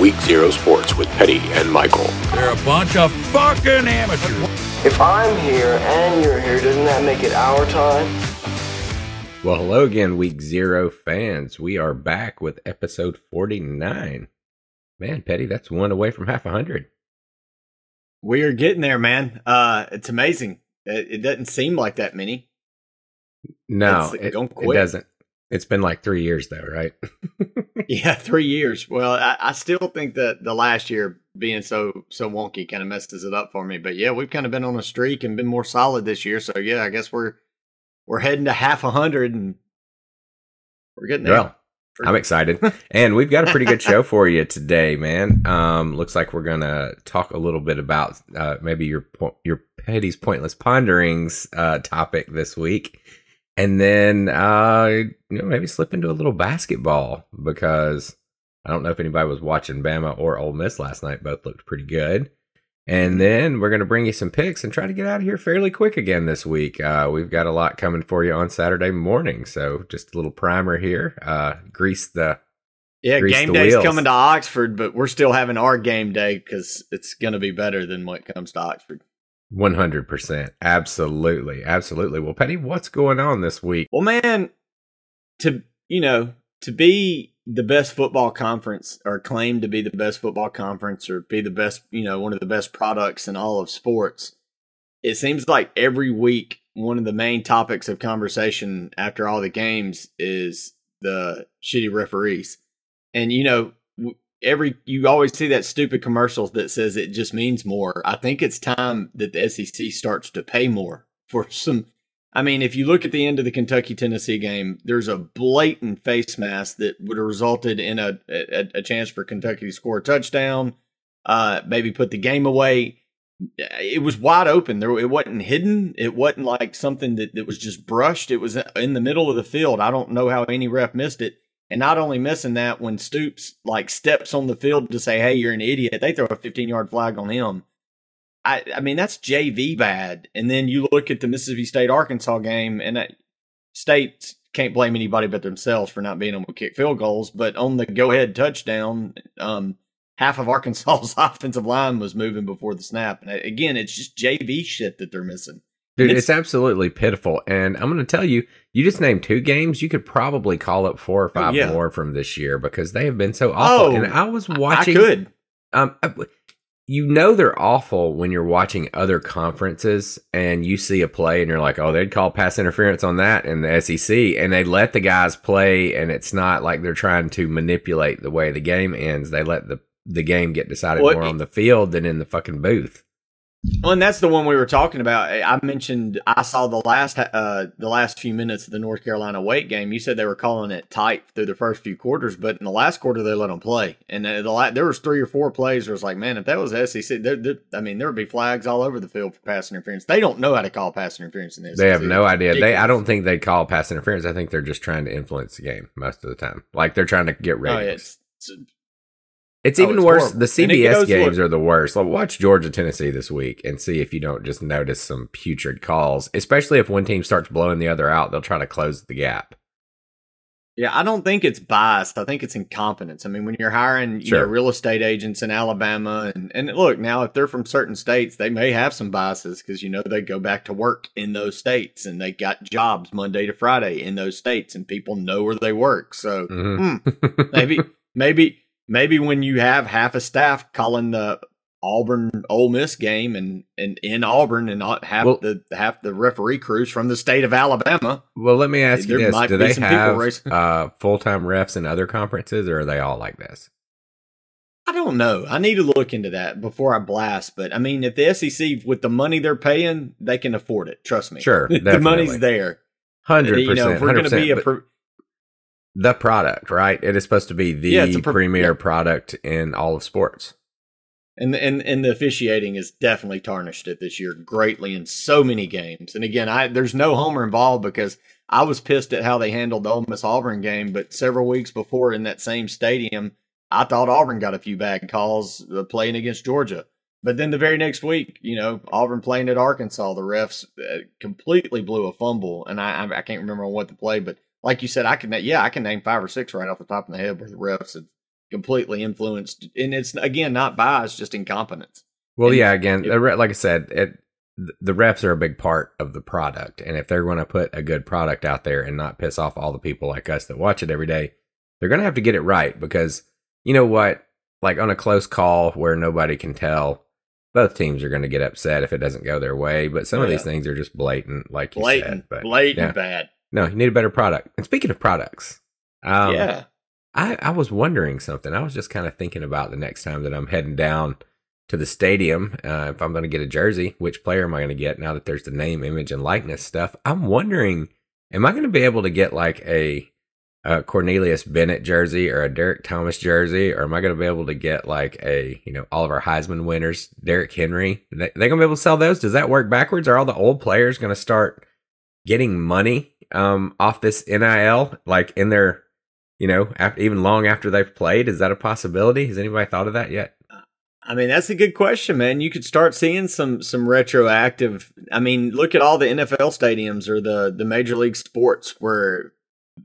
Week Zero Sports with Petty and Michael. They're a bunch of fucking amateurs. If I'm here and you're here, doesn't that make it our time? Well, hello again, Week Zero fans. We are back with episode 49. Man, Petty, that's one away from half a hundred. We are getting there, man. Uh, it's amazing. It, it doesn't seem like that many. No, It's it, going it doesn't. It's been like three years, though, right? Yeah, three years. Well, I, I still think that the last year being so so wonky kind of messes it up for me. But yeah, we've kind of been on a streak and been more solid this year. So yeah, I guess we're we're heading to half a hundred and we're getting there. Well, I'm excited. and we've got a pretty good show for you today, man. Um, looks like we're going to talk a little bit about uh, maybe your po- your Petty's Pointless Ponderings uh, topic this week. And then, uh, you know, maybe slip into a little basketball because I don't know if anybody was watching Bama or Ole Miss last night. Both looked pretty good. And then we're going to bring you some picks and try to get out of here fairly quick again this week. Uh, we've got a lot coming for you on Saturday morning. So just a little primer here. Uh, grease the. yeah, grease game day's wheels. coming to Oxford, but we're still having our game day because it's going to be better than when it comes to Oxford. 100%. Absolutely. Absolutely. Well, Petty, what's going on this week? Well, man, to you know, to be the best football conference or claim to be the best football conference or be the best, you know, one of the best products in all of sports, it seems like every week one of the main topics of conversation after all the games is the shitty referees. And you know, every you always see that stupid commercials that says it just means more. I think it's time that the SEC starts to pay more for some I mean, if you look at the end of the Kentucky Tennessee game, there's a blatant face mask that would have resulted in a, a, a chance for Kentucky to score a touchdown, uh, maybe put the game away. It was wide open. There, it wasn't hidden. It wasn't like something that, that was just brushed. It was in the middle of the field. I don't know how any ref missed it. And not only missing that, when Stoops like steps on the field to say, "Hey, you're an idiot," they throw a 15 yard flag on him. I, I mean, that's JV bad. And then you look at the Mississippi State Arkansas game, and that State can't blame anybody but themselves for not being able to kick field goals. But on the go ahead touchdown, um, half of Arkansas's offensive line was moving before the snap. And uh, again, it's just JV shit that they're missing. Dude, It's- it's, absolutely pitiful. And I'm going to tell you, you just named two games. You could probably call up four or five Oh, yeah. more from this year because they have been so awful. Oh, and I was watching. I could. Um, I- you know they're awful when you're watching other conferences and you see a play and you're like, oh, they'd call pass interference on that in the SEC, and they let the guys play, and it's not like they're trying to manipulate the way the game ends. They let the the game get decided Well, more it- on the field than in the fucking booth. Well, and that's the one we were talking about. I mentioned I saw the last uh the last few minutes of the North Carolina Wake game. You said they were calling it tight through the first few quarters, but in the last quarter they let them play. And uh, the la- there was three or four plays. Where it was like, man, if that was SEC, there, there, I mean, there would be flags all over the field for pass interference. They don't know how to call pass interference in this. They have no It's idea. They, I don't think they call pass interference. I think they're just trying to influence the game most of the time. Like they're trying to get Oh, yeah, ratings. it's, it's, It's Oh, even it's worse. horrible. The CBS games look- are the worst. Like, watch Georgia Tennessee this week and see if you don't just notice some putrid calls. Especially if one team starts blowing the other out, they'll try to close the gap. Yeah, I don't think it's biased. I think it's incompetence. I mean, when you're hiring you Sure. know, real estate agents in Alabama, and, and look, now if they're from certain states, they may have some biases because, you know, they go back to work in those states and they got jobs Monday to Friday in those states and people know where they work. So Mhm. hmm, maybe, maybe, maybe when you have half a staff calling the Auburn Ole Miss game and, and in Auburn and not half Well- the half the referee crews from the state of Alabama. well, let me ask you this: Do they have uh, full time refs in other conferences, or are they all like this? I don't know. I need to look into that before I blast. But I mean, if the SEC with the money they're paying, they can afford it. Trust me. Sure, the money's there. Hundred You know, if we're going to be a percent. pro- The product, right? It is supposed to be the Yeah, premier yeah. product in all of sports. and and and the officiating is definitely tarnished it this year greatly in so many games. And again, I there's no homer involved because I was pissed at how they handled the Ole Miss Auburn game. But several weeks before in that same stadium, I thought Auburn got a few bad calls uh, playing against Georgia. But then the very next week, you know, Auburn playing at Arkansas, the refs uh, completely blew a fumble, and I I I can't remember what to play, but like you said, I can yeah I can name five or six right off the top of the head where the refs have completely influenced, and it's again not bias, just incompetence. Well, And yeah, again, it- like I said, it, the refs are a big part of the product. And if they're going to put a good product out there and not piss off all the people like us that watch it every day, they're going to have to get it right because you know what? Like on a close call where nobody can tell, both teams are going to get upset if it doesn't go their way. But some oh, of these things are just blatant, like you Blatant, said. But blatant yeah. bad. No, you need a better product. And speaking of products, um, yeah, I, I was wondering something. I was just kind of thinking about the next time that I'm heading down to the stadium. Uh, if I'm going to get a jersey, which player am I going to get now that there's the name, image, and likeness stuff? I'm wondering, am I going to be able to get like a, a Cornelius Bennett jersey or a Derrick Thomas jersey, or am I going to be able to get like a, you know, all of our Heisman winners, Derrick Henry? They, they going to be able to sell those? Does that work backwards? Are all the old players going to start getting money um, off this NIL, like in their you know, after, even long after they've played? Is that a possibility? Has anybody thought of that yet? I mean that's a good question, man. You could start seeing some some retroactive. I mean, look at all the NFL stadiums or the the major league sports where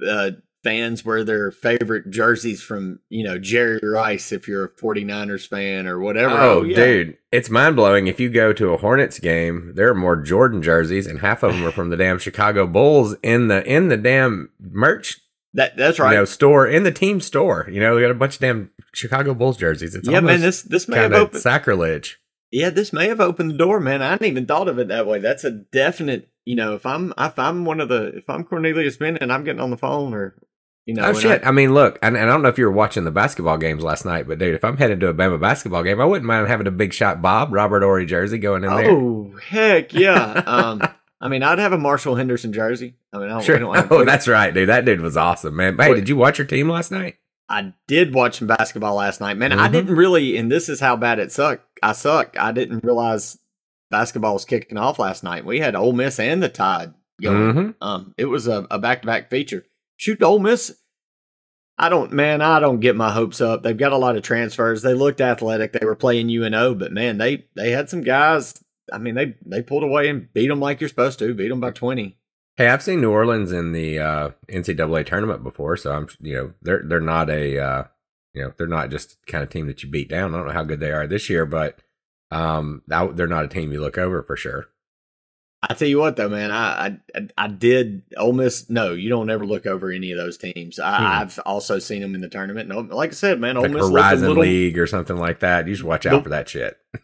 uh, fans wear their favorite jerseys from you know Jerry Rice if you're a 49ers fan or whatever. Oh, oh yeah. dude, it's mind blowing. If you go to a Hornets game, there are more Jordan jerseys, and half of them are from the damn Chicago Bulls in the in the damn merch that that's right. you know store in the team store. You know, they got a bunch of damn Chicago Bulls jerseys. It's yeah, man. This this may have opened. sacrilege. Yeah, this may have opened the door, man. I hadn't even thought of it that way. That's a definite. You know, if I'm if I'm one of the if I'm Cornelius Bennett and I'm getting on the phone or you know, oh shit! I- I, mean, look, and, and I don't know if you were watching the basketball games last night, but dude, if I'm headed to a Bama basketball game, I wouldn't mind having a big shot Bob Robert Horry jersey going in there. oh heck yeah. um, I mean, I'd have a Marshall Henderson jersey. I mean, I don't, Sure. don't Oh, that's right, dude. That dude was awesome, man. Hey, Wait. did you watch your team last night? I did watch some basketball last night, man. I Mhm. didn't really, and this is how bad it sucked. I suck. I didn't realize basketball was kicking off last night. We had Ole Miss and the Tide going. Mhm. Um, it was a, a back-to-back feature. Shoot, Ole Miss. I don't, man. I don't get my hopes up. They've got a lot of transfers. They looked athletic. They were playing UNO, but man, they they had some guys. I mean, they they pulled away and beat them like you're supposed to. Beat them by twenty. Hey, I've seen New Orleans in the uh, NCAA tournament before, so I'm you know they're they're not a uh, you know they're not just the kind of team that you beat down. I don't know how good they are this year, but um, they're not a team you look over for sure. I tell you what, though, man, I, I I did Ole Miss. No, you don't ever look over any of those teams. I, Hmm. I've also seen them in the tournament. No, like I said, man, Ole Like Miss Horizon little. League or something like that. You should watch out Nope. for that shit.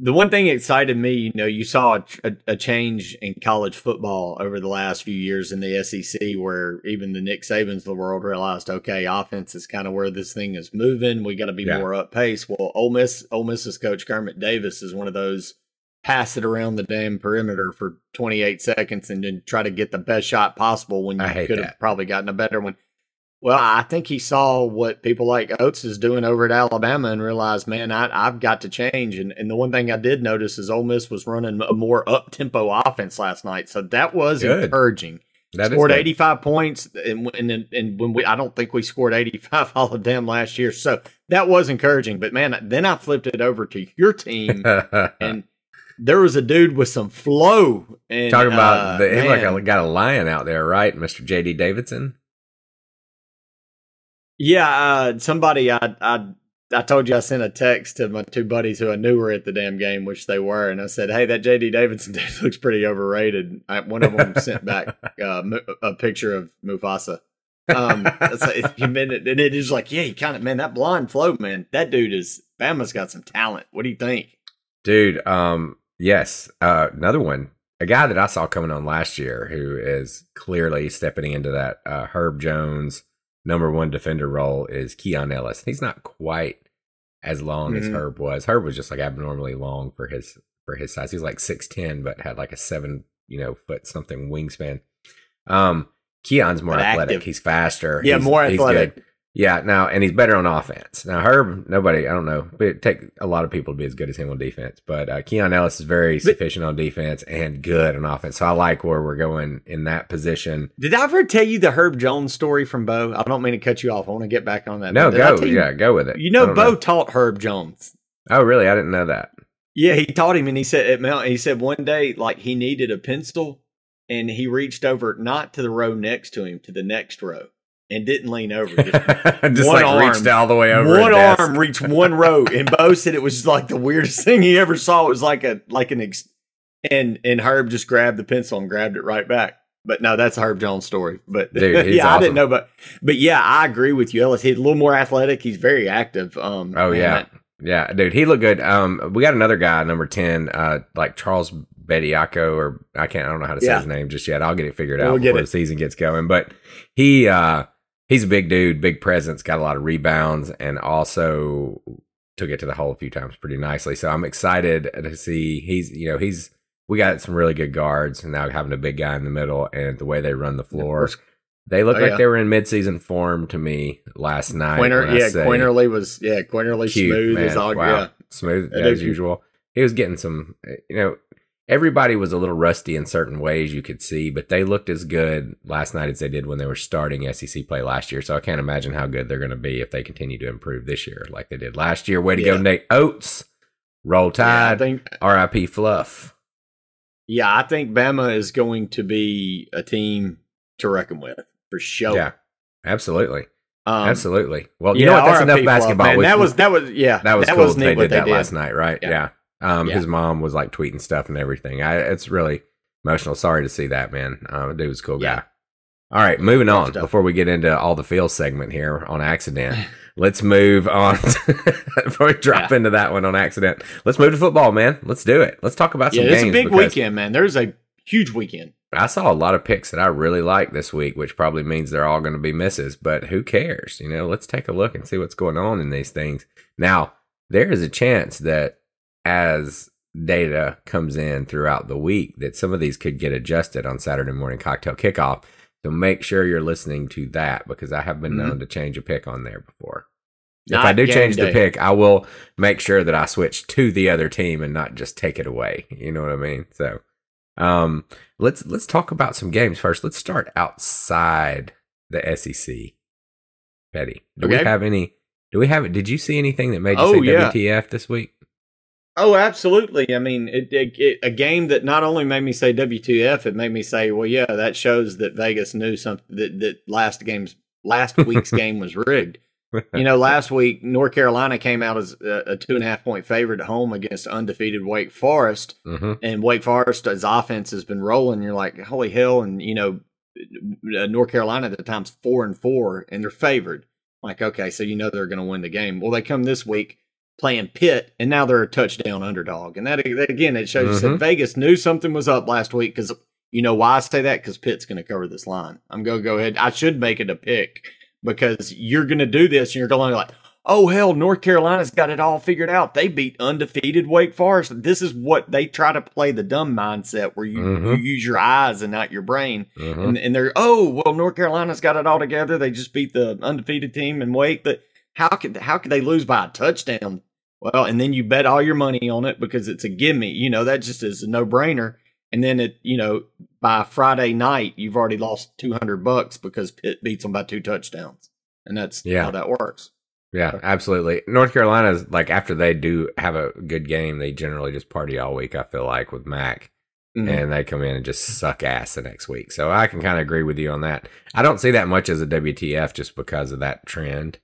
The one thing that excited me, you know, you saw a, a, a change in college football over the last few years in the SEC, where even the Nick Sabans of the world realized, okay, offense is kind of where this thing is moving. We got to be Yeah. more up pace. Well, Ole Miss, Ole Miss's coach Kermit Davis is one of those pass it around the damn perimeter for 28 seconds and then try to get the best shot possible when you could have probably gotten a better one. Well, I think he saw what people like Oats is doing over at Alabama and realized, man, I, I've got to change. And, and the one thing I did notice is Ole Miss was running a more up tempo offense last night, so that was Good. encouraging. That scored good. 85 points, and, and and when we, I don't think we scored 85 all of them last year, so that was encouraging. But man, then I flipped it over to your team, and there was a dude with some flow. And Talking about uh, the, he's like man. a, got a lion out there, right, Mister JD Davison? Yeah, uh, somebody I I I told you I sent a text to my two buddies who I knew were at the damn game, which they were, and I said, "Hey, that JD Davison dude looks pretty overrated." I, one of them sent back uh, a picture of Mufasa. Um, it's like, you meant it, and it is like, yeah, he kind of man, that blonde flow, man, that dude is Bama's got some talent. What do you think? Dude, um, yes, uh, another one, a guy that I saw coming on last year who is clearly stepping into that uh, Herb Jones number one defender role is Keon Ellis. He's not quite as long as Mhm. Herb was. Herb was just like abnormally long for his for his size. He's like six ten, but had like a seven, you know, foot something wingspan. Um, Keon's more But athletic. active. He's faster. Yeah, He's- more he's athletic. Yeah, now and he's better on offense. Now Herb, nobody, I don't know, but it take a lot of people to be as good as him on defense. But uh, Keon Ellis is very sufficient on defense and good on offense. So I like where we're going in that position. Did I ever tell you the Herb Jones story from Bo? I don't mean to cut you off. I want to get back on that. No, But go, you- yeah, go with it. You know, Bo taught Herb Jones. Oh, really? I didn't know that. Yeah, he taught him, and he said at Mount. He said one day, like he needed a pencil, and he reached over not to the row next to him, to the next row, and didn't lean over. Just just one like arm- reached all the way over. one arm reached one row, and Bo said it was like the weirdest thing he ever saw. It was like a like an ex- and and Herb just grabbed the pencil and grabbed it right back. But no, that's a Herb Jones story. But Dude, yeah, I didn't know, but but yeah, I agree with you, Ellis. He's a little more athletic. He's very active. Um, Oh yeah, that- yeah, dude, he looked good. Um, we got another guy, number ten, uh, like Charles Bediako, or I can't, I don't know how to say Yeah. his name just yet. I'll get it figured We'll out before it. the season gets going. But he, uh, he's a big dude, big presence, got a lot of rebounds, and also took it to the hole a few times pretty nicely. So I'm excited to see he's, you know, he's. We got some really good guards, and now having a big guy in the middle, and the way they run the floor, they look Oh, like yeah. they were in midseason form to me last night. Quinter, yeah, Quinerly was yeah, Quinerly cute, smooth man. as all wow. yeah. Smooth Yeah, as usual. He was getting some, eh, you know, everybody was a little rusty in certain ways you could see, but they looked as good last night as they did when they were starting SEC play last year. So I can't imagine how good they're going to be if they continue to improve this year like they did last year. Way to go, Nate Oats. Roll Yeah, Tide. think RIP Fluff. yeah, I think Bama is going to be a team to reckon with for sure. Yeah, absolutely. um, absolutely. Well, you yeah, know what? That's RIP enough Fluff, basketball. Man, that was that was yeah, that was that cool. neat they what did that did. last night, right? Yeah. Yeah. Um, Yeah. his mom was like tweeting stuff and everything. I, it's really emotional. Sorry to see that, man. Um, dude was a cool guy. Yeah. All right, moving on. Before we get into all the field segment here on accident, let's move on. before we drop into that one on accident, let's move to football, man. Let's do it. Let's talk about some Yeah, games. it's a big weekend, man. There's a huge weekend. I saw a lot of picks that I really like this week, which probably means they're all going to be misses, but who cares? You know, let's take a look and see what's going on in these things. Now, there is a chance that as data comes in throughout the week, that some of these could get adjusted on Saturday morning cocktail kickoff. So make sure you're listening to that because I have been Mhm. known to change a pick on there before. if I do change the pick, I will make sure that I switch to the other team and not just take it away. You know what I mean? So, um, let's let's talk about some games first. Let's start outside the SEC. Petty, do we have any? Do we have? Did you see anything that made you Oh, say yeah. WTF this week? Oh, absolutely. I mean, it, it, it, a game that not only made me say WTF, it made me say, well, yeah, that shows that Vegas knew something that, that last game's last week's game was rigged. You know, last week North Carolina came out as a, a two and a half point favorite at home against undefeated Wake Forest, hmm and Wake Forest's offense has been rolling. You're like, holy hell! And you know, uh, North Carolina at the time's four and four, and they're favored. Like, okay, so you know they're going to win the game. Well, they come this week playing Pitt, and now they're a touchdown underdog. And that, that again, it shows you Mhm. that Vegas knew something was up last week because you know why I say that because Pitt's going to cover this line. I'm going to go ahead. I should make it a pick because you're going to do this, and you're going to like. Oh hell, North Carolina's got it all figured out. They beat undefeated Wake Forest. This is what they try to play the dumb mindset where you, Mhm. you use your eyes and not your brain. hmm And, and they're oh well, North Carolina's got it all together. They just beat the undefeated team in Wake. But how could how could they lose by a touchdown? Well, and then you bet all your money on it because it's a gimme. You know that just is a no brainer. And then it you know by Friday night you've already lost two hundred bucks because Pitt beats them by two touchdowns, and that's Yeah. how that works. Yeah, absolutely. North Carolina's like after they do have a good game, they generally just party all week. I feel like with Mac. Mhm. and they come in and just suck ass the next week. So I can kind of agree with you on that. I don't see that much as a WTF just because of that trend.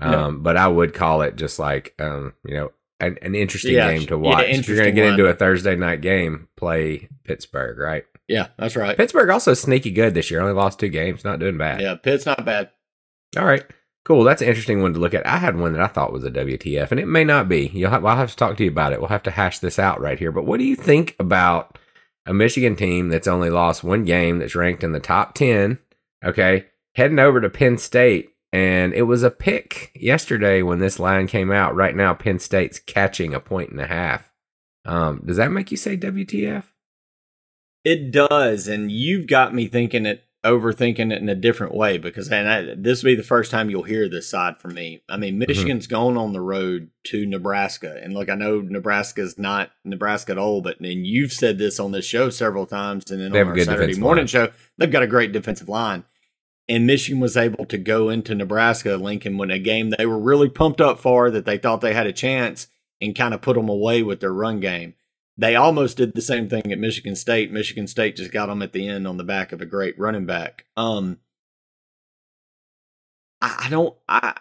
Um, but I would call it just like, um, you know, an, an interesting Yeah, game to yeah, watch. if you're going to get into a Thursday night game, play Pittsburgh, right? yeah, that's right. Pittsburgh also sneaky good this year. Only lost two games. Not doing bad. Yeah, Pitt's not bad. All right. Cool. That's an interesting one to look at. I had one that I thought was a WTF, and it may not be. You'll have, I'll have to talk to you about it. We'll have to hash this out right here. But what do you think about a Michigan team that's only lost one game that's ranked in the top 10? Okay. Heading over to Penn State, and it was a pick yesterday when this line came out. Right now, Penn State's catching a point and a half. Um, does that make you say WTF? It does, and you've got me thinking it, overthinking it in a different way because, and I, this will be the first time you'll hear this side from me. I mean, Michigan's gone on the road to Nebraska, and look, I know Nebraska's not Nebraska at all, but and you've said this on this show several times, and then They on our Saturday morning line. show, they've got a great defensive line. And Michigan was able to go into Nebraska, Lincoln, when a game they were really pumped up for, that they thought they had a chance, and kind of put them away with their run game they almost did the same thing at Michigan State. Michigan State just got them at the end on the back of a great running back. Um, I, don't I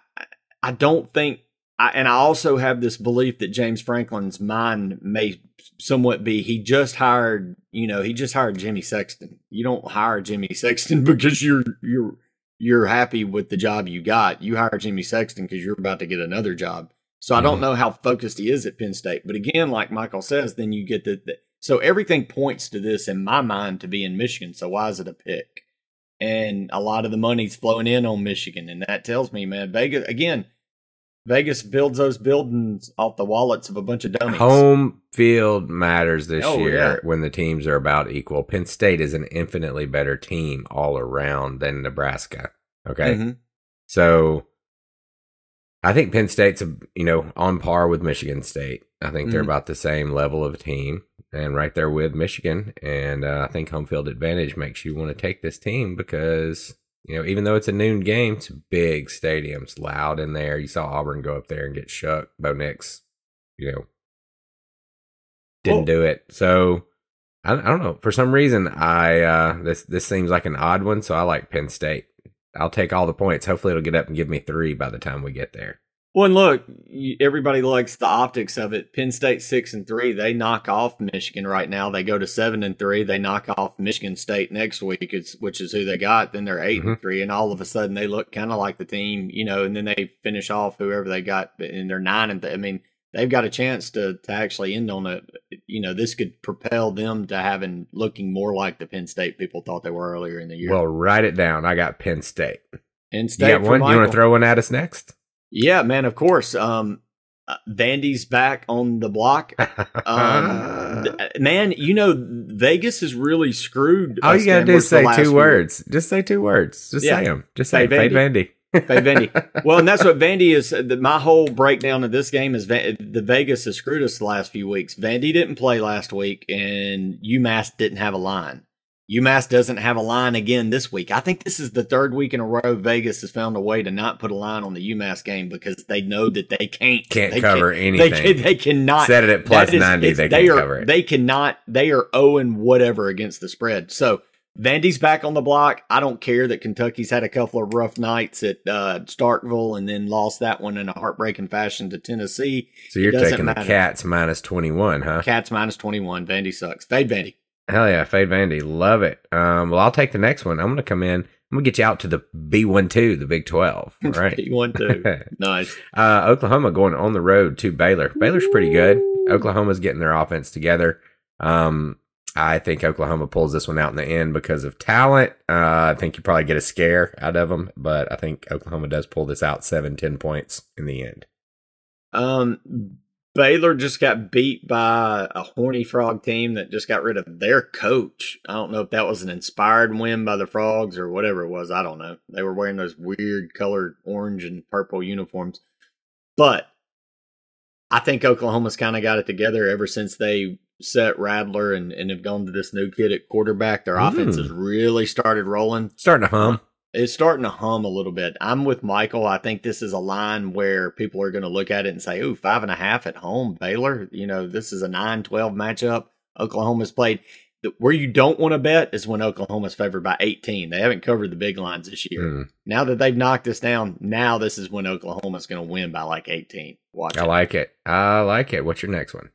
I don't think I, and I also have this belief that James Franklin's mind may somewhat be he just hired, you know, he just hired Jimmy Sexton. You don't hire Jimmy Sexton because you're you're you're happy with the job you got. You hire Jimmy Sexton because you're about to get another job. So I don't Mhm. know how focused he is at Penn State. But again, like Michael says, then you get the, the so everything points to this in my mind to be in Michigan. So why is it a pick? And a lot of the money's flowing in on Michigan, and that tells me, man, Vegas again. Vegas builds those buildings off the wallets of a bunch of dummies. Home field matters this Oh, year yeah. when the teams are about equal. Penn State is an infinitely better team all around than Nebraska. Okay. Mhm. So I think Penn State's, you know, on par with Michigan State. I think they're Mhm. about the same level of team and right there with Michigan. And uh, I think home field advantage makes you want to take this team because, you know, even though it's a noon game, it's big stadium. It's loud in there. You saw Auburn go up there and get shook. Bo Nix, you know, didn't Well- do it. So I, I don't know. For some reason, I uh, this this seems like an odd one. So I like Penn State. I'll take all the points. Hopefully, it'll get up and give me three by the time we get there. Well, and look, everybody likes the optics of it. Penn State six and three, they knock off Michigan right now. They go to seven and three. They knock off Michigan State next week, which is who they got. Then they're 8 and mm-hmm. three, and all of a sudden they look kind of like the team, you know. And then they finish off whoever they got, and they're nine and th- I mean, they've got a chance to to actually end on a, you know, this could propel them to having looking more like the Penn State people thought they were earlier in the year. Well, write it down. I got Penn State. Penn You State got for one? You want to throw one at us next? Yeah, man, of course. Um, uh, Vandy's back on the block. Um, th- man, you know Vegas is really screwed. all you gotta do is say two few words. Just say two words. Just Yeah. say them. Just say Fade Vandy. Fade Vandy. Well, and that's what Vandy is. The, my whole breakdown of this game is the Vegas has screwed us the last few weeks. Vandy didn't play last week, and UMass didn't have a line. UMass doesn't have a line again this week. I think this is the third week in a row Vegas has found a way to not put a line on the UMass game because they know that they can't Can't they cover They, anything. can, they cannot Set it at plus is- 90, it's- they can't are, cover it. They cannot. They are owing whatever against the spread. So Vandy's back on the block. I don't care that Kentucky's had a couple of rough nights at uh, Starkville and then lost that one in a heartbreaking fashion to Tennessee. So you're taking the. Cats minus 21, huh? Cats minus twenty one. Vandy sucks. Fade Vandy. Hell yeah, Fade Vandy. Love it. Um, well, I'll take the next one. I'm going to come in. I'm going to get you out to the B12, the Big 12. All right. one two. nice. Uh, Oklahoma going on the road to Baylor. Baylor's pretty good. Oklahoma's getting their offense together. Um, I think Oklahoma pulls this one out in the end because of talent. Uh, I think you probably get a scare out of them, but I think Oklahoma does pull this out seven, ten points in the end. Um, Baylor just got beat by a horny frog team that just got rid of their coach. I don't know if that was an inspired win by the frogs or whatever it was. I don't know. They were wearing those weird colored orange and purple uniforms. But I think Oklahoma's kind of got it together ever since they set Rattler and, and have gone to this new kid at quarterback. Their offense Mm. has really started rolling Starting to hum. It's starting to hum a little bit. I'm with Michael. I think this is a line where people are going to look at it and say, "Ooh, five and a half at home, Baylor." You know, this is a 9-12 matchup. Oklahoma's played. Where you don't want to bet is when Oklahoma's favored by 18. They haven't covered the big lines this year. Mm, Now that they've knocked us down, now this is when Oklahoma's going to win by like 18. Watch I it. like it. I like it. What's your next one?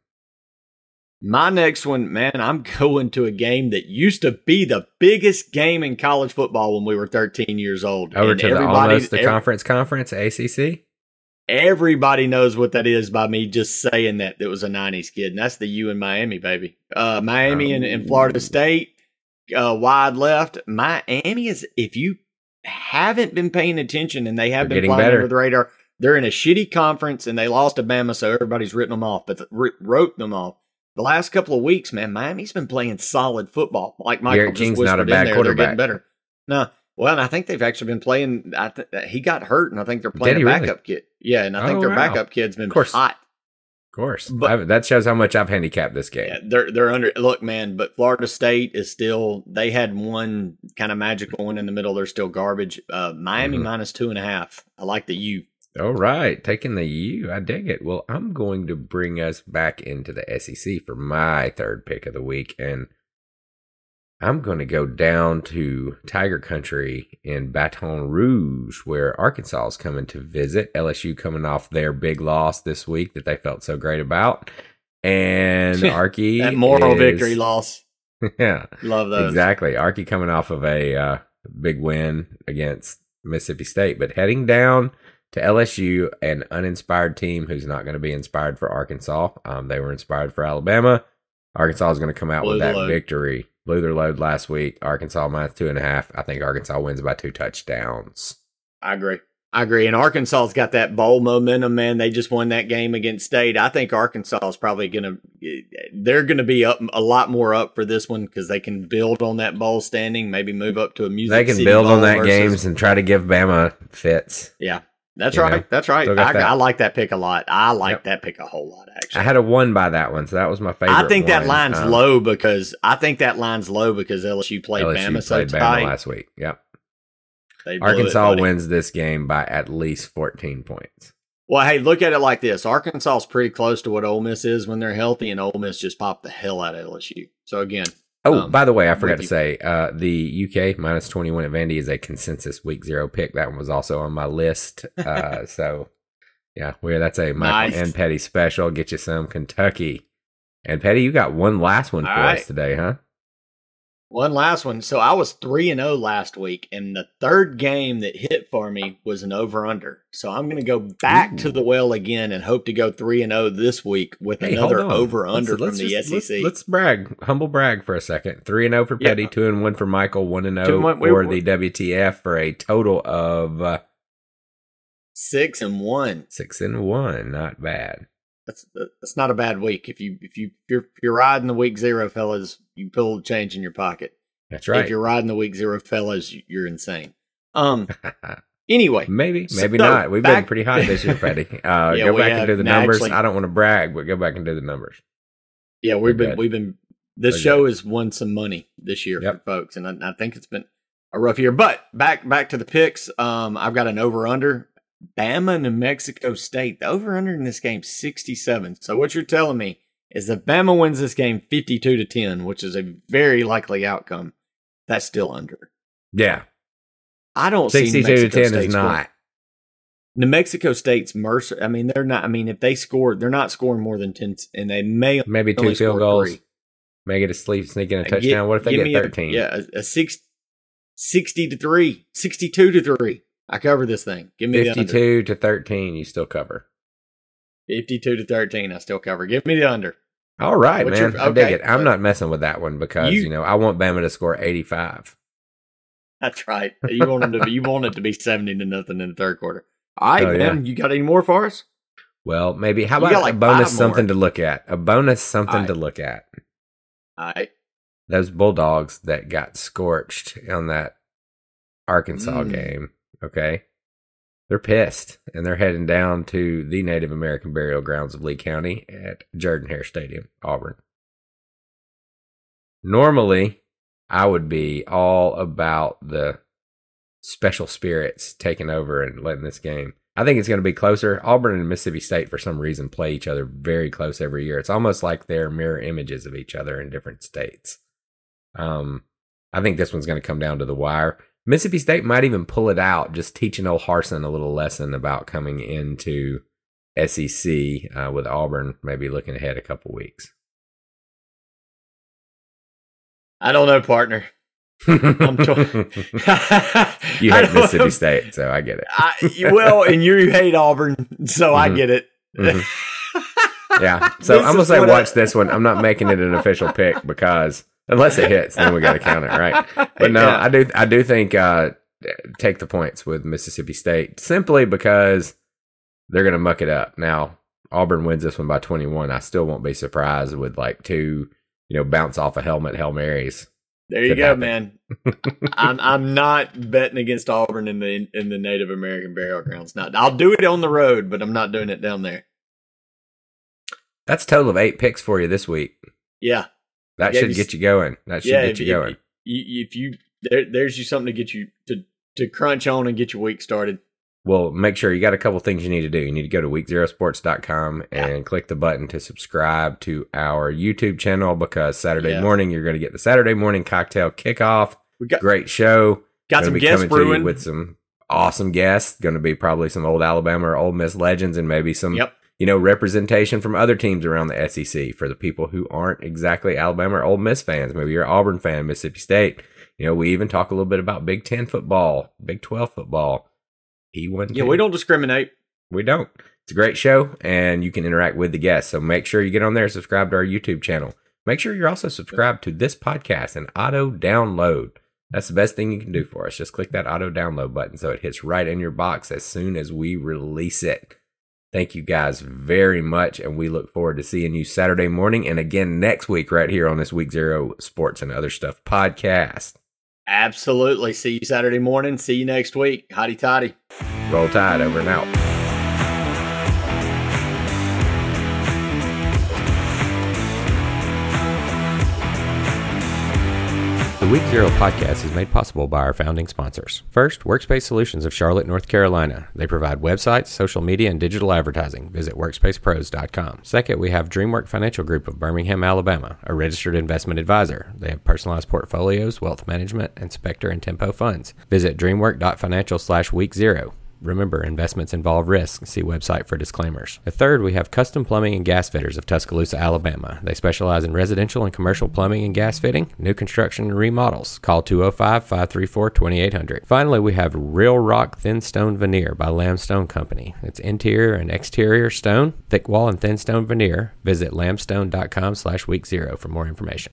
My next one, man, I'm going to a game that used to be the biggest game in college football when we were 13 years old. Over And to the everybody- almost the ev- conference conference ACC. Everybody knows what that is by me just saying that. That was a '90s kid, and that's the U in Miami, baby. Uh, Miami and, and Florida State, uh, wide left. Miami is. If you haven't been paying attention, and they have been flying better. under the radar, they're in a shitty conference, and they lost to Bama, so everybody's written them off. But th- wrote them off. The last couple of weeks, man, Miami's been playing solid football. Like Michael Garrett just King's not a whispered bad in there, they're quarterback. getting better. No, well, and I think they've actually been playing. I th- he got hurt, and I think they're playing a he really? backup kid. Yeah, and I think Oh, their wow. backup kid's been Of course. hot. Of course. But- I- that shows how much I've handicapped this game. Yeah, they're they're under. Look, man, but Florida State is still. They had one kind of magical one in the middle. They're still garbage. Uh, Miami Mhm. minus two and a half. I like the U. All right, taking the U. I dig it. Well, I'm going to bring us back into the SEC for my third pick of the week, and I'm going to go down to Tiger Country in Baton Rouge, where Arkansas is coming to visit. LSU coming off their big loss this week that they felt so great about. And Arky. that moral is- victory loss. Yeah, Love those. exactly. Arky coming off of a uh, big win against Mississippi State, but heading down to LSU, an uninspired team who's not going to be inspired for Arkansas. Um, they were inspired for Alabama. Arkansas is going to come out Blew with that load. victory. Blew their load last week. Arkansas minus two and a half. I think Arkansas wins by two touchdowns. I agree. I agree. And Arkansas's got that bowl momentum, man. They just won that game against State. I think Arkansas is probably going to, they're going to be up a lot more up for this one because they can build on that bowl standing, maybe move up to a music. they can build on that versus- games and try to give Bama fits. Yeah, that's right. know, that's right. I, that. I like that pick a lot. I like Yep. that pick a whole lot, actually. I had a one by that one, so that was my favorite. I think that line's Um, low because I think that line's low because LSU played LSU Bama so played Bama tight. last week. Yep. Blew it, Arkansas wins this game by at least 14 points. Well, hey, look at it like this: Arkansas is pretty close to what Ole Miss is when they're healthy, and Ole Miss just popped the hell out of LSU. So again, Oh, Um, by the way, I forgot to say, uh, the UK minus 21 at Vandy is a consensus week zero pick. That one was also on my list. Uh, so, yeah, we that's a Michael Nice. and Petty special. Get you some Kentucky. And Petty, you got one last one for All us today, huh? One last one. So I was three and zero last week, and the third game that hit for me was an over under. So I'm going to go back to the well again and hope to go three and zero this week with Hey, another over under from let's the just- SEC. Let's, let's brag, humble brag for a second. Three and zero for Yeah. Petty, two and one for Michael, one and Two zero and we- for we- the WTF for a total of uh, Six and one. six and one. Not bad. That's that's not a bad week. If you if you if you're, if you're riding the week zero, fellas, you pull change in your pocket. That's right. If you're riding the week zero, fellas, you're insane. Um. Anyway, Maybe, So, maybe not. We've back- been pretty high this year, Petty. Uh, Yeah, go back have. and do the numbers. actually- I don't want to brag, but go back and do the numbers. Yeah, we've We're been good. we've been this We're show has won some money this year Yep. for folks, and I, I think it's been a rough year. But back back to the picks. Um, I've got an over under Bama, New Mexico State. The over under in this game sixty seven. So what you're telling me is that Bama wins this game fifty two to ten, which is a very likely outcome. That's still under. Yeah, I don't see New sixty-two to Mexico ten State is scoring- not. New Mexico State's Mercer. I mean, they're not. I mean, if they score, they're not scoring more than ten, and they may Maybe two field goals. three. May get a sleep, sneak in a Uh, touchdown. gi- what if they get me a- thirteen? yeah, a, a six, 60 to 3, 62 to 3. I cover this thing. Give me the under. fifty-two to thirteen. You still cover. 52 to 13. I still cover. Give me the under. All right, What's man. your- I dig okay. it. I'm not messing with that one because you, You- know I want Bama to score eighty-five. That's right. You want them to be, you want it to be 70 to nothing in the third quarter. All right, Oh, yeah. You got any more for us? Well, maybe how You about got a like bonus something to look at? A bonus something All to look at. All right. Those Bulldogs that got scorched on that Arkansas Mm. game. Okay. They're pissed and they're heading down to the Native American burial grounds of Lee County at Jordan Hare Stadium, Auburn. Normally, I would be all about the special spirits taking over and letting this game. I think it's going to be closer. Auburn and Mississippi State, for some reason, play each other very close every year. It's almost like they're mirror images of each other in different states. Um, I think this one's going to come down to the wire. Mississippi State might even pull it out, just teaching old Harsin a little lesson about coming into SEC uh, with Auburn, maybe looking ahead a couple weeks. I don't know, partner. I'm torn. you hate Mississippi State, so I get it. I, well, and you hate Auburn, so I Mhm. get it. Mhm. Yeah. So This I'm gonna say what I- watch this one. I'm not making it an official pick because unless it hits, then we got to count it, right? But no, Yeah. I do. I do think uh, take the points with Mississippi State simply because they're gonna muck it up. Now Auburn wins this one by 21. I still won't be surprised with like two, you know, bounce off a helmet hail marys. There you go, happen. man. I'm I'm not betting against Auburn in the in the Native American burial grounds. Not I'll do it on the road, but I'm not doing it down there. That's a total of eight picks for you this week. Yeah, That should you get you going. That should yeah. get you if- going. you- if you there, there's you something to get you to to crunch on and get your week started. Well, make sure you got a couple things you need to do. You need to go to weekzerosports.com and Yeah. click the button to subscribe to our YouTube channel because Saturday morning you're going to get the Saturday morning cocktail kickoff. We got Great show. got some guests coming to you brewing. with some awesome guests. Going to be probably some old Alabama or Ole Miss legends and maybe some Yep. You know representation from other teams around the SEC for the people who aren't exactly Alabama or Ole Miss fans. Maybe you're an Auburn fan, Mississippi State. You know, we even talk a little bit about Big Ten football, Big Twelve football. E one. Yeah, we don't discriminate. We don't. It's a great show, and you can interact with the guests. So make sure you get on there, subscribe to our YouTube channel. Make sure you're also subscribed to this podcast and auto download. That's the best thing you can do for us. Just click that auto download button so it hits right in your box as soon as we release it. Thank you guys very much, and we look forward to seeing you Saturday morning and again next week right here on this Week Zero Sports and Other Stuff podcast. Absolutely. See you Saturday morning. See you next week. Hotty toddy. Roll Tide over and out. The Week Zero podcast is made possible by our founding sponsors. First, Workspace Solutions of Charlotte, North Carolina. They provide websites, social media, and digital advertising. Visit workspacepros.com. Second, we have DreamWork Financial Group of Birmingham, Alabama, a registered investment advisor. They have personalized portfolios, wealth management, and Spectre and Tempo funds. Visit dreamwork.financial slash week zero. Remember, investments involve risk. See website for disclaimers. The third, we have Custom Plumbing and Gas Fitters of Tuscaloosa, Alabama. They specialize in residential and commercial plumbing and gas fitting, new construction and remodels. Call 205 534 2800. Finally, we have Real Rock Thin Stone Veneer by Lamstone Company. It's interior and exterior stone, thick wall and thin stone veneer. Visit lamstone.com slash week zero for more information.